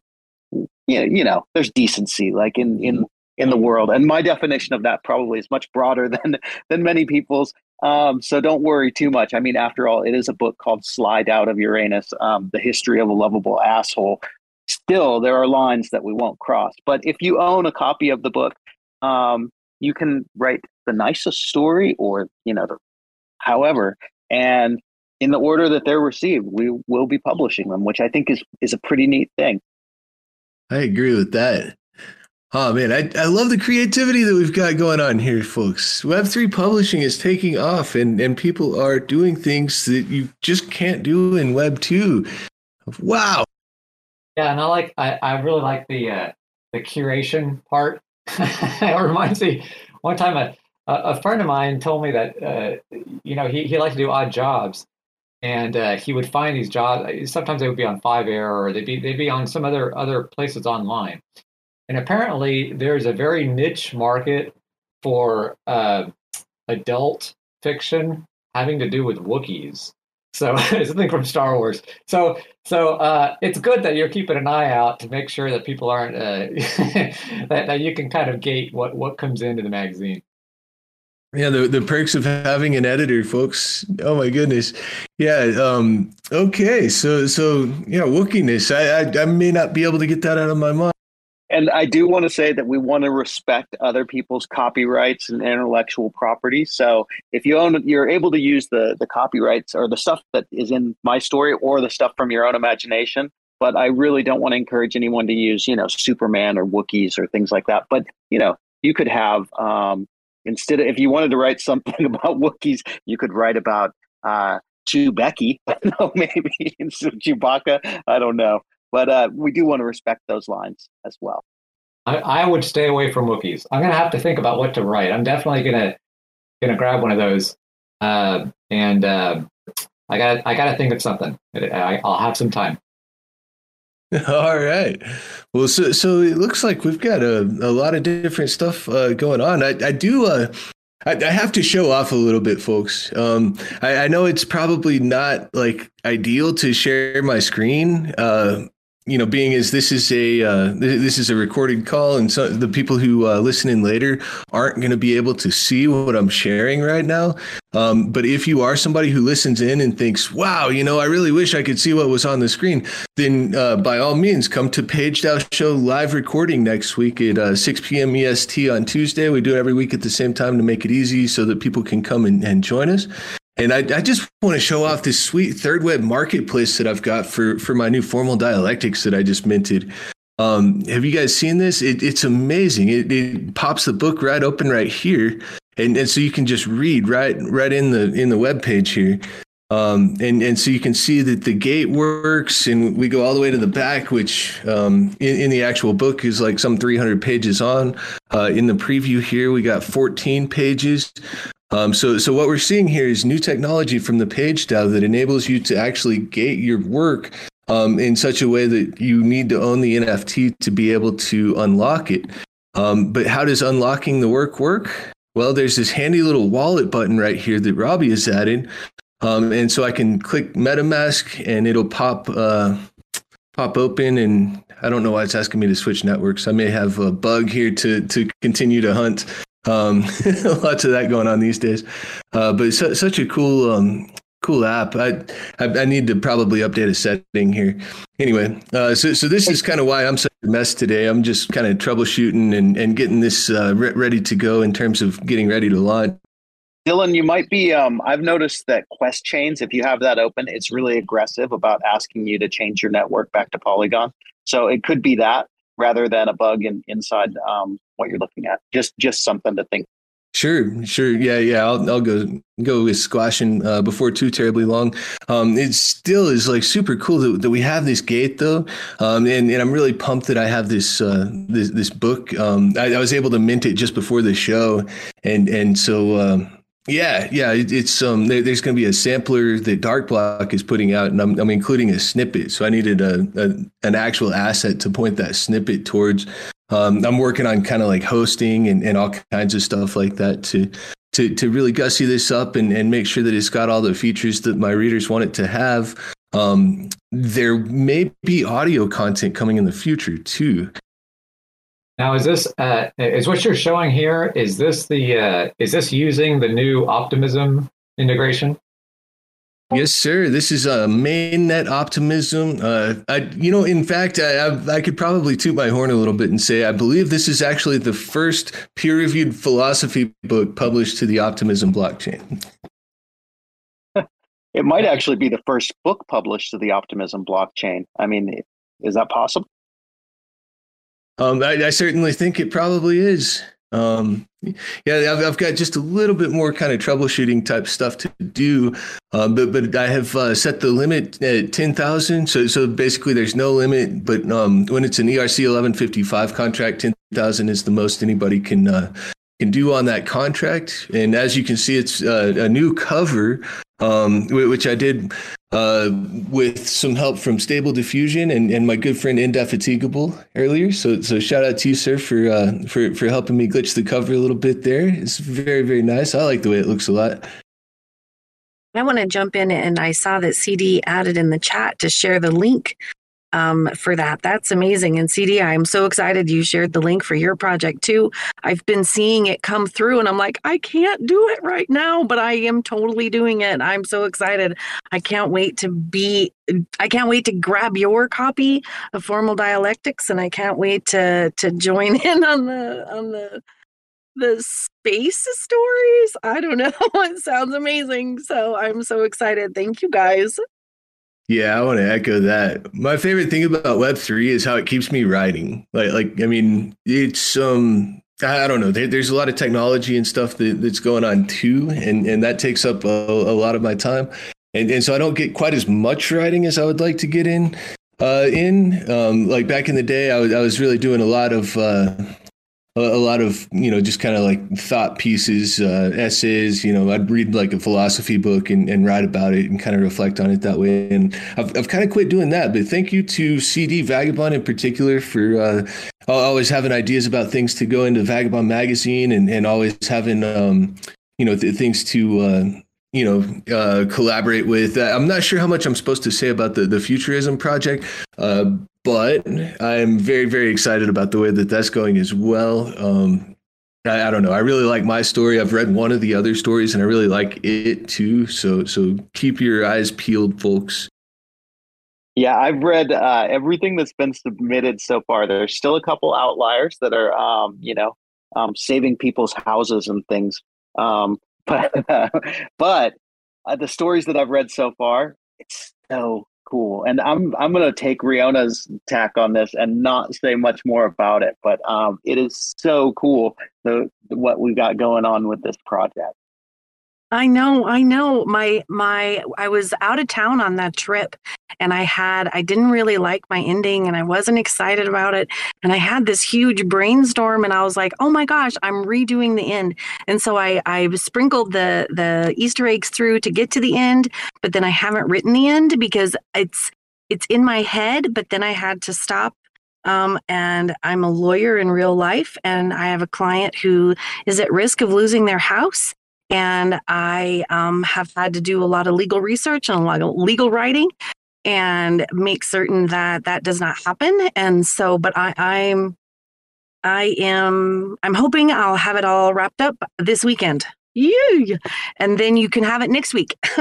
You know, you know, there's decency, like in in in the world. And my definition of that probably is much broader than than many people's. Um, so don't worry too much. I mean, after all, it is a book called "Slide Out of Uranus: um, The History of a Lovable Asshole." Still, there are lines that we won't cross. But if you own a copy of the book, um, you can write the nicest story, or you know, the, however, and in the order that they're received, we will be publishing them, which I think is is a pretty neat thing. I agree with that. Oh man, I, I love the creativity that we've got going on here, folks. Web3 publishing is taking off and, and people are doing things that you just can't do in Web 2. Wow. Yeah, and I like I, I really like the uh, the curation part. it reminds me one time a a friend of mine told me that uh, you know he, he liked to do odd jobs and uh, he would find these jobs sometimes they would be on Fiverr or they'd be they'd be on some other other places online and apparently, there's a very niche market for uh, adult fiction having to do with Wookiees. So something from Star Wars. So so uh, it's good that you're keeping an eye out to make sure that people aren't uh, that, that you can kind of gate what what comes into the magazine. Yeah, the, the perks of having an editor, folks. Oh my goodness. Yeah. Um, okay. So so yeah, Wookiness. I, I I may not be able to get that out of my mind and I do want to say that we want to respect other people's copyrights and intellectual property. So if you own, you're able to use the the copyrights or the stuff that is in my story or the stuff from your own imagination. But I really don't want to encourage anyone to use, you know, Superman or Wookiees or things like that. But you know, you could have um, instead of if you wanted to write something about Wookiees, you could write about uh, Chewbacca, no, maybe instead of Chewbacca. I don't know. But uh, we do want to respect those lines as well. I, I would stay away from Wookiees. I'm gonna have to think about what to write. I'm definitely gonna gonna grab one of those, uh, and uh, I got I got to think of something. I, I'll have some time. All right. Well, so so it looks like we've got a, a lot of different stuff uh, going on. I, I do. Uh, I, I, have to show off a little bit, folks. Um, I, I, know it's probably not like ideal to share my screen uh, you know, being as this is a uh, this is a recorded call, and so the people who uh, listen in later aren't going to be able to see what I'm sharing right now. Um, but if you are somebody who listens in and thinks, "Wow, you know, I really wish I could see what was on the screen," then uh, by all means, come to Page DAO Show live recording next week at uh, 6 p.m. EST on Tuesday. We do it every week at the same time to make it easy so that people can come and, and join us. And I, I just want to show off this sweet thirdweb marketplace that I've got for, for my new formal dialectics that I just minted. Um, have you guys seen this? It, it's amazing. It, it pops the book right open right here, and, and so you can just read right right in the in the web page here. Um, and and so you can see that the gate works, and we go all the way to the back, which um, in, in the actual book is like some 300 pages on. Uh, in the preview here, we got 14 pages. Um, so, so what we're seeing here is new technology from the page DAO that enables you to actually gate your work um, in such a way that you need to own the NFT to be able to unlock it. Um, but how does unlocking the work work? Well, there's this handy little wallet button right here that Robbie has added. Um, and so I can click MetaMask and it'll pop uh, pop open and I don't know why it's asking me to switch networks. I may have a bug here to to continue to hunt. Um, lots of that going on these days, uh, but su- such a cool um, cool app. I, I, I need to probably update a setting here. Anyway, uh, so so this is kind of why I'm such a mess today. I'm just kind of troubleshooting and and getting this uh, re- ready to go in terms of getting ready to launch. Dylan, you might be. Um, I've noticed that Quest Chains, if you have that open, it's really aggressive about asking you to change your network back to Polygon. So it could be that rather than a bug in, inside um, what you're looking at. Just just something to think. Sure, sure, yeah, yeah. I'll I'll go go with squashing uh, before too terribly long. Um, it still is like super cool that, that we have this gate though, um, and and I'm really pumped that I have this uh, this this book. Um, I, I was able to mint it just before the show, and and so. Yeah, yeah, it, it's um. There, there's going to be a sampler that Darkblock is putting out, and I'm, I'm including a snippet. So I needed a, a an actual asset to point that snippet towards. Um, I'm working on kind of like hosting and, and all kinds of stuff like that to to to really gussy this up and and make sure that it's got all the features that my readers want it to have. Um, there may be audio content coming in the future too. Now, is this uh, is what you're showing here? Is this the uh, is this using the new Optimism integration? Yes, sir. This is a uh, mainnet optimism. Uh, I, you know, in fact, I, I, I, could probably toot my horn a little bit and say I believe this is actually the first peer-reviewed philosophy book published to the optimism blockchain. It might actually be the first book published to the optimism blockchain. I mean, is that possible? Um, I, I, certainly think it probably is. Um, yeah, I've, I've, got just a little bit more kind of troubleshooting type stuff to do, um, but but I have uh, set the limit at ten thousand. So so basically, there's no limit. But um, when it's an ERC eleven fifty five contract, ten thousand is the most anybody can uh, can do on that contract. And as you can see, it's uh, a new cover, um, which I did uh, with some help from Stable Diffusion and, and my good friend Indefatigable earlier. So so shout out to you, sir, for uh, for for helping me glitch the cover a little bit there. It's very very nice. I like the way it looks a lot. I want to jump in and I saw that CD added in the chat to share the link um, for that. That's amazing. And CD, I'm so excited you shared the link for your project too. I've been seeing it come through and I'm like, I can't do it right now, but I am totally doing it. I'm so excited. I can't wait to be, I can't wait to grab your copy of Formal Dialectics and I can't wait to, to join in on the, on the, the space stories. I don't know. it sounds amazing. So I'm so excited. Thank you guys. Yeah, I want to echo that. My favorite thing about Web three is how it keeps me writing. Like, like I mean, it's um, I don't know. There, there's a lot of technology and stuff that, that's going on too, and and that takes up a, a lot of my time, and and so I don't get quite as much writing as I would like to get in. Uh, in um, like back in the day, I was I was really doing a lot of uh, a, lot of you know just kind of like thought pieces uh, essays you know i'd read like a philosophy book and, and write about it and kind of reflect on it that way and i've, I've kind of quit doing that but thank you to cd vagabond in particular for uh, always having ideas about things to go into vagabond magazine and, and always having um, you know th- things to uh, you know uh, collaborate with. Uh, I'm not sure how much I'm supposed to say about the the Futurism project, uh, but I'm very very excited about the way that that's going as well. Um, I, I, don't know. I really like my story. I've read one of the other stories, and I really like it too. So so keep your eyes peeled, folks. Yeah, I've read uh, everything that's been submitted so far. There's still a couple outliers that are, um, you know, um, saving people's houses and things. Um, but but uh, the stories that I've read so far, it's so cool. And I'm I'm gonna take Rionna's tack on this and not say much more about it. But um, it is so cool the what we've got going on with this project. I know, I know. My my I was out of town on that trip and I had I didn't really like my ending and I wasn't excited about it and I had this huge brainstorm and I was like, "Oh my gosh, I'm redoing the end." And so I I sprinkled the the easter eggs through to get to the end, but then I haven't written the end because it's it's in my head, but then I had to stop um, and I'm a lawyer in real life, and I have a client who is at risk of losing their house and I um, have had to do a lot of legal research and a lot of legal writing. and make certain that that does not happen. And so, but I, I'm, I am, I'm hoping I'll have it all wrapped up this weekend. You, and then you can have it next week.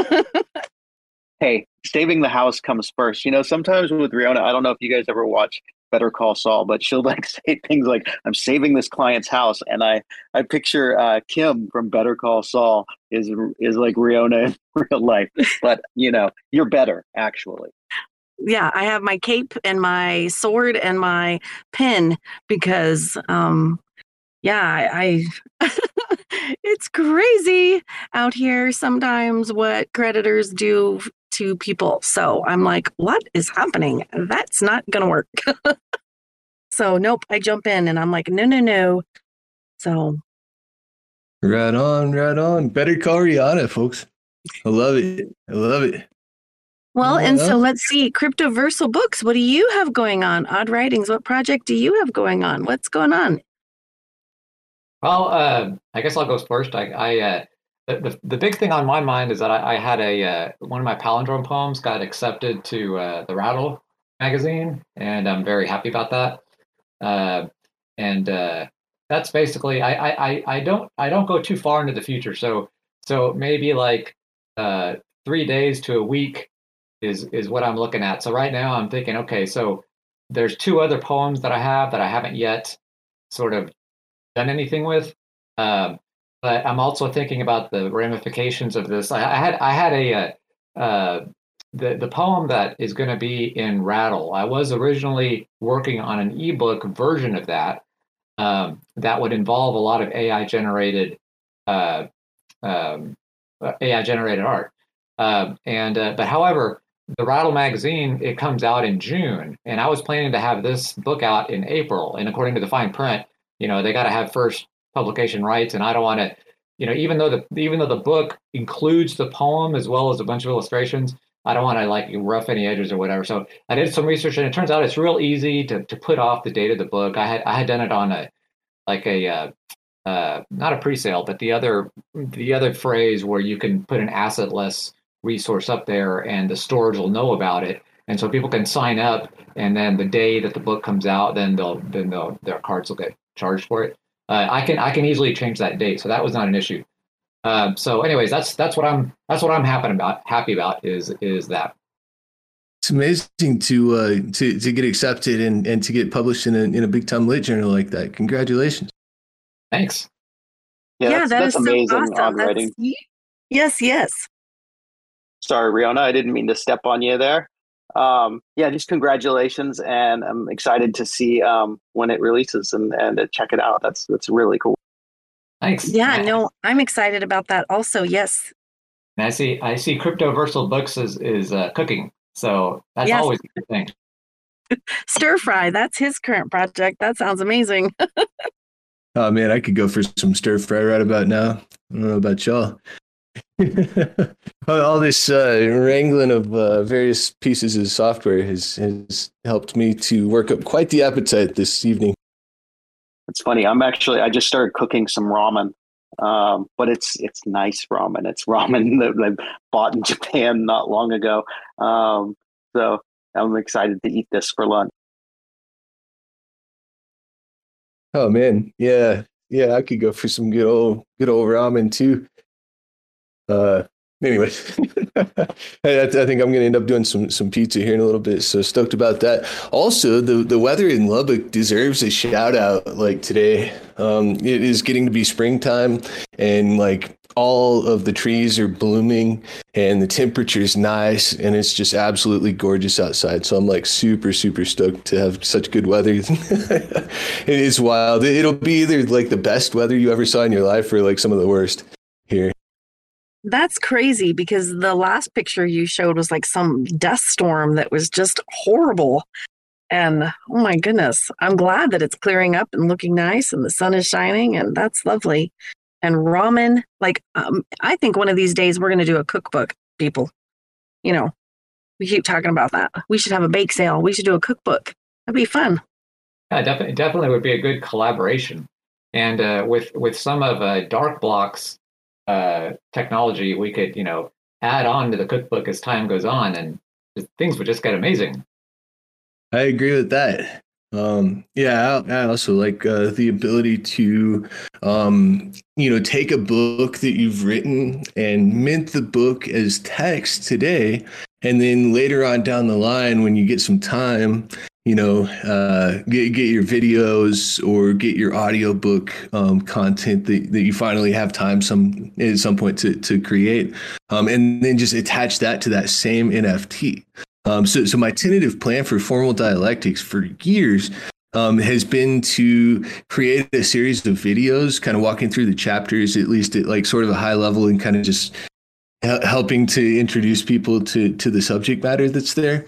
hey, saving the house comes first. You know, sometimes with Rionna, I don't know if you guys ever watch Better Call Saul, but she'll like say things like, "I'm saving this client's house," and I I picture uh, Kim from Better Call Saul is is like Rionna in real life, but you know, you're better actually. Yeah, I have my cape and my sword and my pen because, um, yeah, I. I it's crazy out here sometimes what creditors do to people. So I'm like, what is happening? That's not going to work. so, nope, I jump in and I'm like, no, no, no. So, right on, right on. Better call Rionna, folks. I love it. I love it. Well, and so let's see. Cryptoversal Books, what do you have going on? Odd Writings, what project do you have going on? What's going on? Well, uh, I guess I'll go first. I, I uh, the, the big thing on my mind is that I, I had a uh, one of my palindrome poems got accepted to uh, the Rattle magazine, and I'm very happy about that. Uh, and uh, that's basically I, I I don't I don't go too far into the future, so so maybe like uh, three days to a week is is what I'm looking at. So right now I'm thinking, okay, so there's two other poems that I have that I haven't yet sort of done anything with. Um, but I'm also thinking about the ramifications of this. I, I had I had a uh, uh, the the poem that is going to be in Rattle. I was originally working on an ebook version of that um, that would involve a lot of AI generated uh, um, AI generated art. Um, and uh, but however, the Rattle magazine it comes out in June, and I was planning to have this book out in April. And according to the fine print, you know they got to have first publication rights, and I don't want to, you know, even though the even though the book includes the poem as well as a bunch of illustrations, I don't want to like rough any edges or whatever. So I did some research, and it turns out it's real easy to to put off the date of the book. I had I had done it on a like a uh, uh, not a pre-sale, but the other the other phrase where you can put an assetless resource up there, and the storage will know about it, and so people can sign up, and then the day that the book comes out, then they'll then they'll, their cards will get charged for it uh, I can I can easily change that date, so that was not an issue. Um, so, anyways, that's that's what I'm that's what I'm happy about. Happy about is is that. It's amazing to uh, to to get accepted and, and to get published in a in a big time lit journal like that. Congratulations! Thanks. Yeah, yeah that's, that that's is amazing so awesome. on That's- writing. Yes, yes. Sorry, Rionna, I didn't mean to step on you there. Um, yeah, just congratulations, and I'm excited to see um, when it releases and and to check it out. That's that's really cool. Thanks. Yeah, And- no, I'm excited about that also. Yes. And I see I see Cryptoversal Books is is uh, cooking, so that's Yes. always a good thing. Stir fry, that's his current project. That sounds amazing. Oh man, I could go for some stir fry right about now. I don't know about y'all. All this uh, wrangling of uh, various pieces of software has has helped me to work up quite the appetite this evening. It's funny. I'm actually I just started cooking some ramen, um, but it's it's nice ramen. It's ramen that I bought in Japan not long ago. Um, so I'm excited to eat this for lunch. Oh man, yeah, yeah, I could go for some good old good old ramen too. Uh, anyway, I, think I'm gonna end up doing some some pizza here in a little bit. So stoked about that. Also, the the weather in Lubbock deserves a shout out. Like today, um, it is getting to be springtime, and like all of the trees are blooming, and the temperature is nice, and it's just absolutely gorgeous outside. So I'm like super super stoked to have such good weather. it is wild. It'll be either like the best weather you ever saw in your life, or like some of the worst. That's crazy because the last picture you showed was like some dust storm that was just horrible. And oh my goodness, I'm glad that it's clearing up and looking nice and the sun is shining and that's lovely. And ramen, like um, I think one of these days we're going to do a cookbook, people. You know, we keep talking about that. We should have a bake sale. We should do a cookbook. That'd be fun. Yeah, definitely, definitely would be a good collaboration. And uh, with with some of uh, Darkblock's uh, technology, we could you know add on to the cookbook as time goes on, and things would just get amazing. I agree with that. Um, yeah, I, I also like uh, the ability to, um, you know, take a book that you've written and mint the book as text today, and then later on down the line, when you get some time, you know, uh, get get your videos or get your audiobook um, content that, that you finally have time some at some point to to create, um, and then just attach that to that same NFT. Um, so, so my tentative plan for formal dialectics for years um, has been to create a series of videos, kind of walking through the chapters, at least at like sort of a high level, and kind of just helping to introduce people to to the subject matter that's there.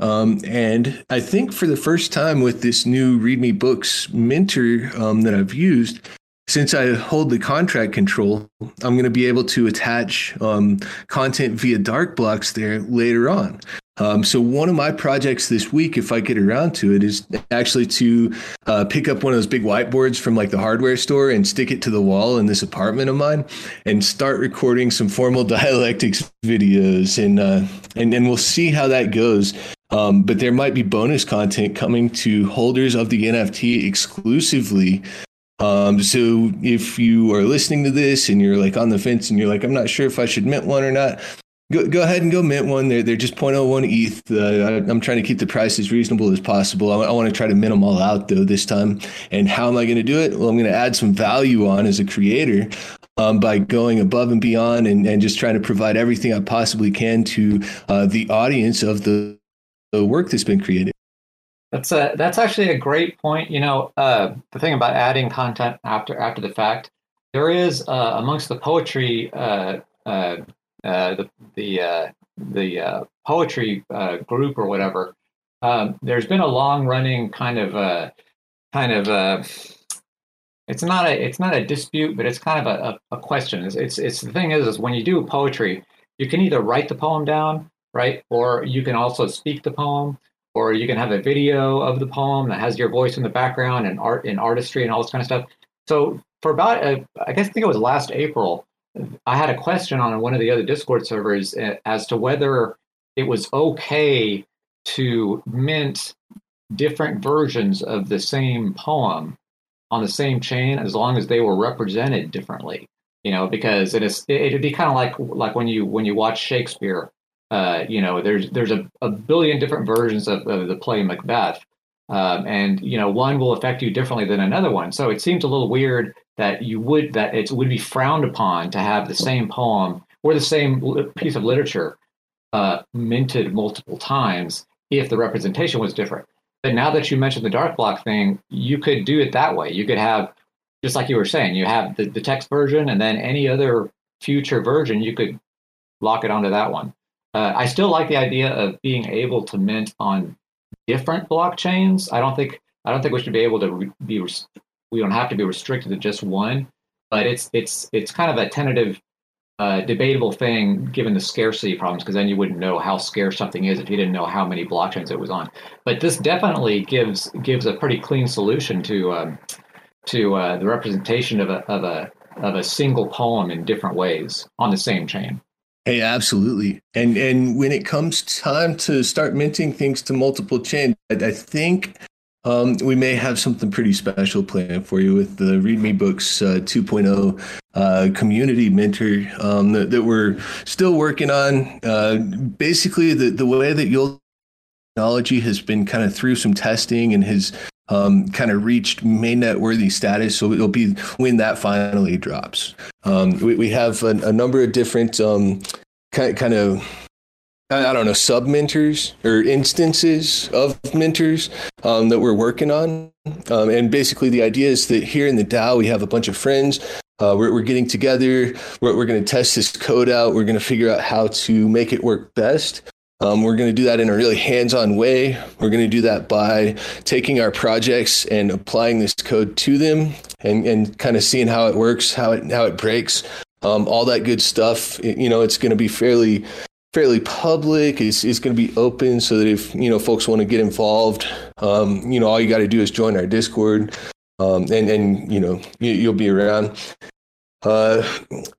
Um, and I think for the first time with this new README Books minter um, that I've used, since I hold the contract control, I'm going to be able to attach um, content via dark blocks there later on. Um, so one of my projects this week, if I get around to it, is actually to uh, pick up one of those big whiteboards from like the hardware store and stick it to the wall in this apartment of mine, and start recording some formal dialectics videos, and uh, and and we'll see how that goes. Um, but there might be bonus content coming to holders of the NFT exclusively um, so if you are listening to this and you're like on the fence and you're like, I'm not sure if I should mint one or not, go, go ahead and go mint one. They're, they're just 0.01 ETH. Uh, I'm trying to keep the price as reasonable as possible. I, I want to try to mint them all out though this time. And how am I going to do it? Well, I'm going to add some value on as a creator. Um, by going above and beyond and, and just trying to provide everything I possibly can to uh, the audience of the, the work that's been created. That's a that's actually a great point. You know, uh, the thing about adding content after after the fact, there is uh, amongst the poetry uh, uh, uh the the uh, the poetry group or whatever. Um, there's been a long running kind of kind of it's not a it's not a dispute, but it's kind of a, a, a question. It's, it's it's the thing is is when you do poetry, you can either write the poem down, right, or you can also speak the poem or you can have a video of the poem that has your voice in the background and art and artistry and all this kind of stuff. So for about, a, I guess I think it was last April, I had a question on one of the other Discord servers uh, as to whether it was okay to mint different versions of the same poem on the same chain as long as they were represented differently. You know, because it is it'd be kind of like like when you when you watch Shakespeare uh, you know, there's there's a, a billion different versions of, of the play Macbeth, um, and you know, one will affect you differently than another one. So it seems a little weird that you would that it would be frowned upon to have the same poem or the same piece of literature uh, minted multiple times if the representation was different. But now that you mentioned the dark block thing, you could do it that way. You could have, just like you were saying, you have the, the text version and then any other future version, you could lock it onto that one. Uh, I still like the idea of being able to mint on different blockchains. I don't think I don't think we should be able to re- be we don't have to be restricted to just one, but it's it's it's kind of a tentative, uh, debatable thing given the scarcity problems because then you wouldn't know how scarce something is if you didn't know how many blockchains it was on. But this definitely gives gives a pretty clean solution to um, to uh, the representation of a of a of a single poem in different ways on the same chain. Hey, absolutely. And and when it comes time to start minting things to multiple chains, I, think um, we may have something pretty special planned for you with the README Books uh, 2.0 uh, community minter um, that, that, we're still working on. Uh, basically, the, the way that your technology has been kind of through some testing and has um, kind of reached mainnet worthy status. So it'll be when that finally drops. Um, we, we, have a, a, number of different um, kind, kind of I don't know, sub minters or instances of minters um, that we're working on. Um, and basically, the idea is that here in the DAO, we have a bunch of friends. Uh, we're, we're, getting together. We're, we're going to test this code out. We're going to figure out how to make it work best. Um, we're going to do that in a really hands on way. We're going to do that by taking our projects and applying this code to them and, and kind of seeing how it works, how it, how it breaks, um, all that good stuff. It, you know, it's going to be fairly fairly public. It's, it's going to be open so that if, you know, folks want to get involved, um, you know, all you got to do is join our Discord um, and, and, you know, you, you'll be around. Uh,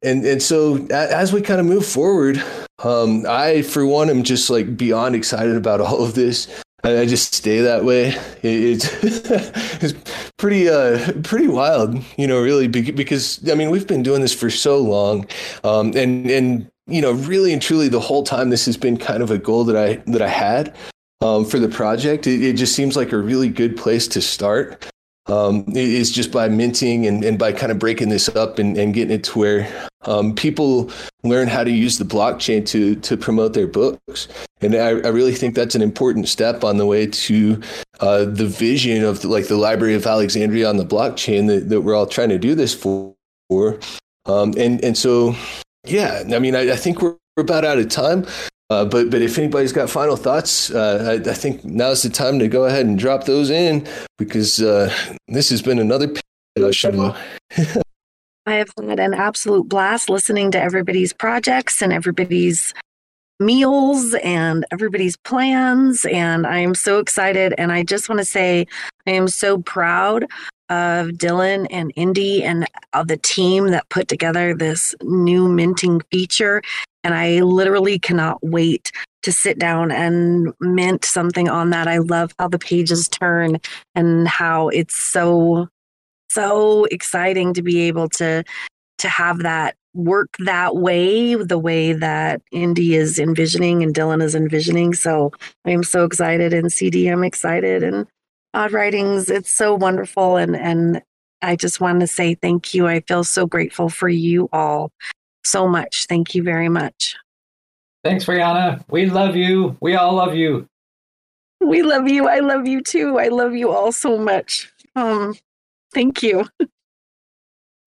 and and so as we kind of move forward, um, I for one am just like beyond excited about all of this. I, I just stay that way. It, it's it's pretty uh pretty wild, you know, really because I mean we've been doing this for so long, um, and and you know really and truly the whole time this has been kind of a goal that I that I had um, for the project. It, it just seems like a really good place to start um, is just by minting and, and by kind of breaking this up and, and getting it to where um, people learn how to use the blockchain to to promote their books. And I, I really think that's an important step on the way to uh, the vision of the, like the Library of Alexandria on the blockchain that, that we're all trying to do this for. Um, and and so yeah, I mean, I, I think we're about out of time. Uh, but but if anybody's got final thoughts, uh, I, I, think now's the time to go ahead and drop those in because uh, this has been another show. I have had an absolute blast listening to everybody's projects and everybody's meals and everybody's plans. And I am so excited. And I just want to say I am so proud of Dylan and Indy and of the team that put together this new minting feature. And I literally cannot wait to sit down and mint something on that. I love how the pages turn and how it's so, so exciting to be able to to have that work that way, the way that Indy is envisioning and Dylan is envisioning. So I am so excited and CD, I'm excited and odd writings. It's so wonderful. And, and I just want to say thank you. I feel so grateful for you all so much. Thank you very much. Thanks, Rionna. We love you. We all love you. We love you. I love you too. I love you all so much. Um, thank you.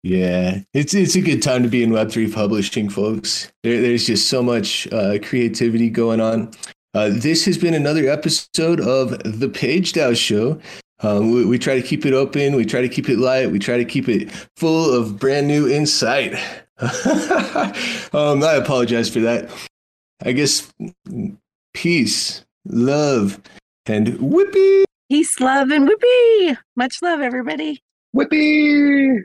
Yeah, it's it's a good time to be in Web three publishing, folks. There, there's just so much uh, creativity going on. Uh, this has been another episode of the Page DAO Show. Um, we, we, try to keep it open. We try to keep it light. We try to keep it full of brand new insight. um, I apologize for that. I guess peace, love, and whippy. Peace, love, and whippy. Much love, everybody. Whippy.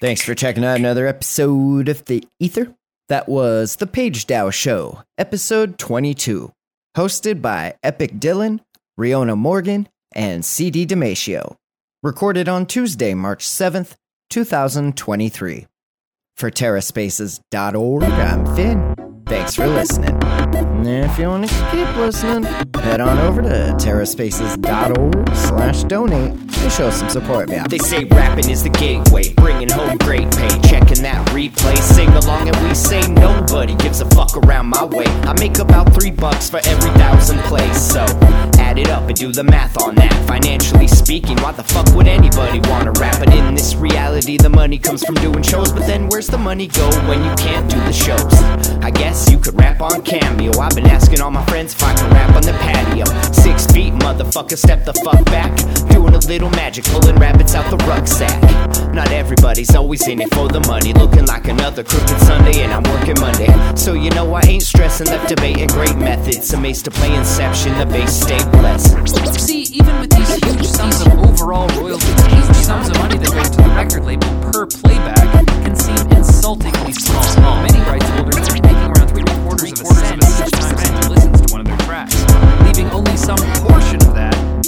Thanks for checking out another episode of The Ether. That was The Page DAO Show, episode 22, hosted by Epic Dylan, Rionna Morgan, and CD Damitio. Recorded on Tuesday, March 7th, 2023. For TerraSpaces.org, I'm Finn. Thanks for listening. If you want to keep listening, head on over to terraspaces.org slash donate to show some support, man. They say rapping is the gateway, bringing home great pay. Checking that replay, sing along and we say nobody gives a fuck around my way. I make about three bucks for every thousand plays, so add it up and do the math on that. Financially speaking, why the fuck would anybody wanna rap? But in this reality, the money comes from doing shows, but then where's the money go when you can't do the shows? I guess you could rap on Cameo. I've been asking all my friends if I can rap on the patio. Six feet, motherfucker, step the fuck back. Doing a little magic, pulling rabbits out the rucksack. Not everybody's always in it for the money. Looking like another crooked Sunday, and I'm working Monday. So you know I ain't stressing, left debating great methods. Amazed to play Inception, the base stay blessed. See, even with these huge sums of overall royalties, huge sums of money that go to the record label per playback can seem insultingly small. Many rights of a cent each time someone listens to one of their tracks, leaving only some portion of that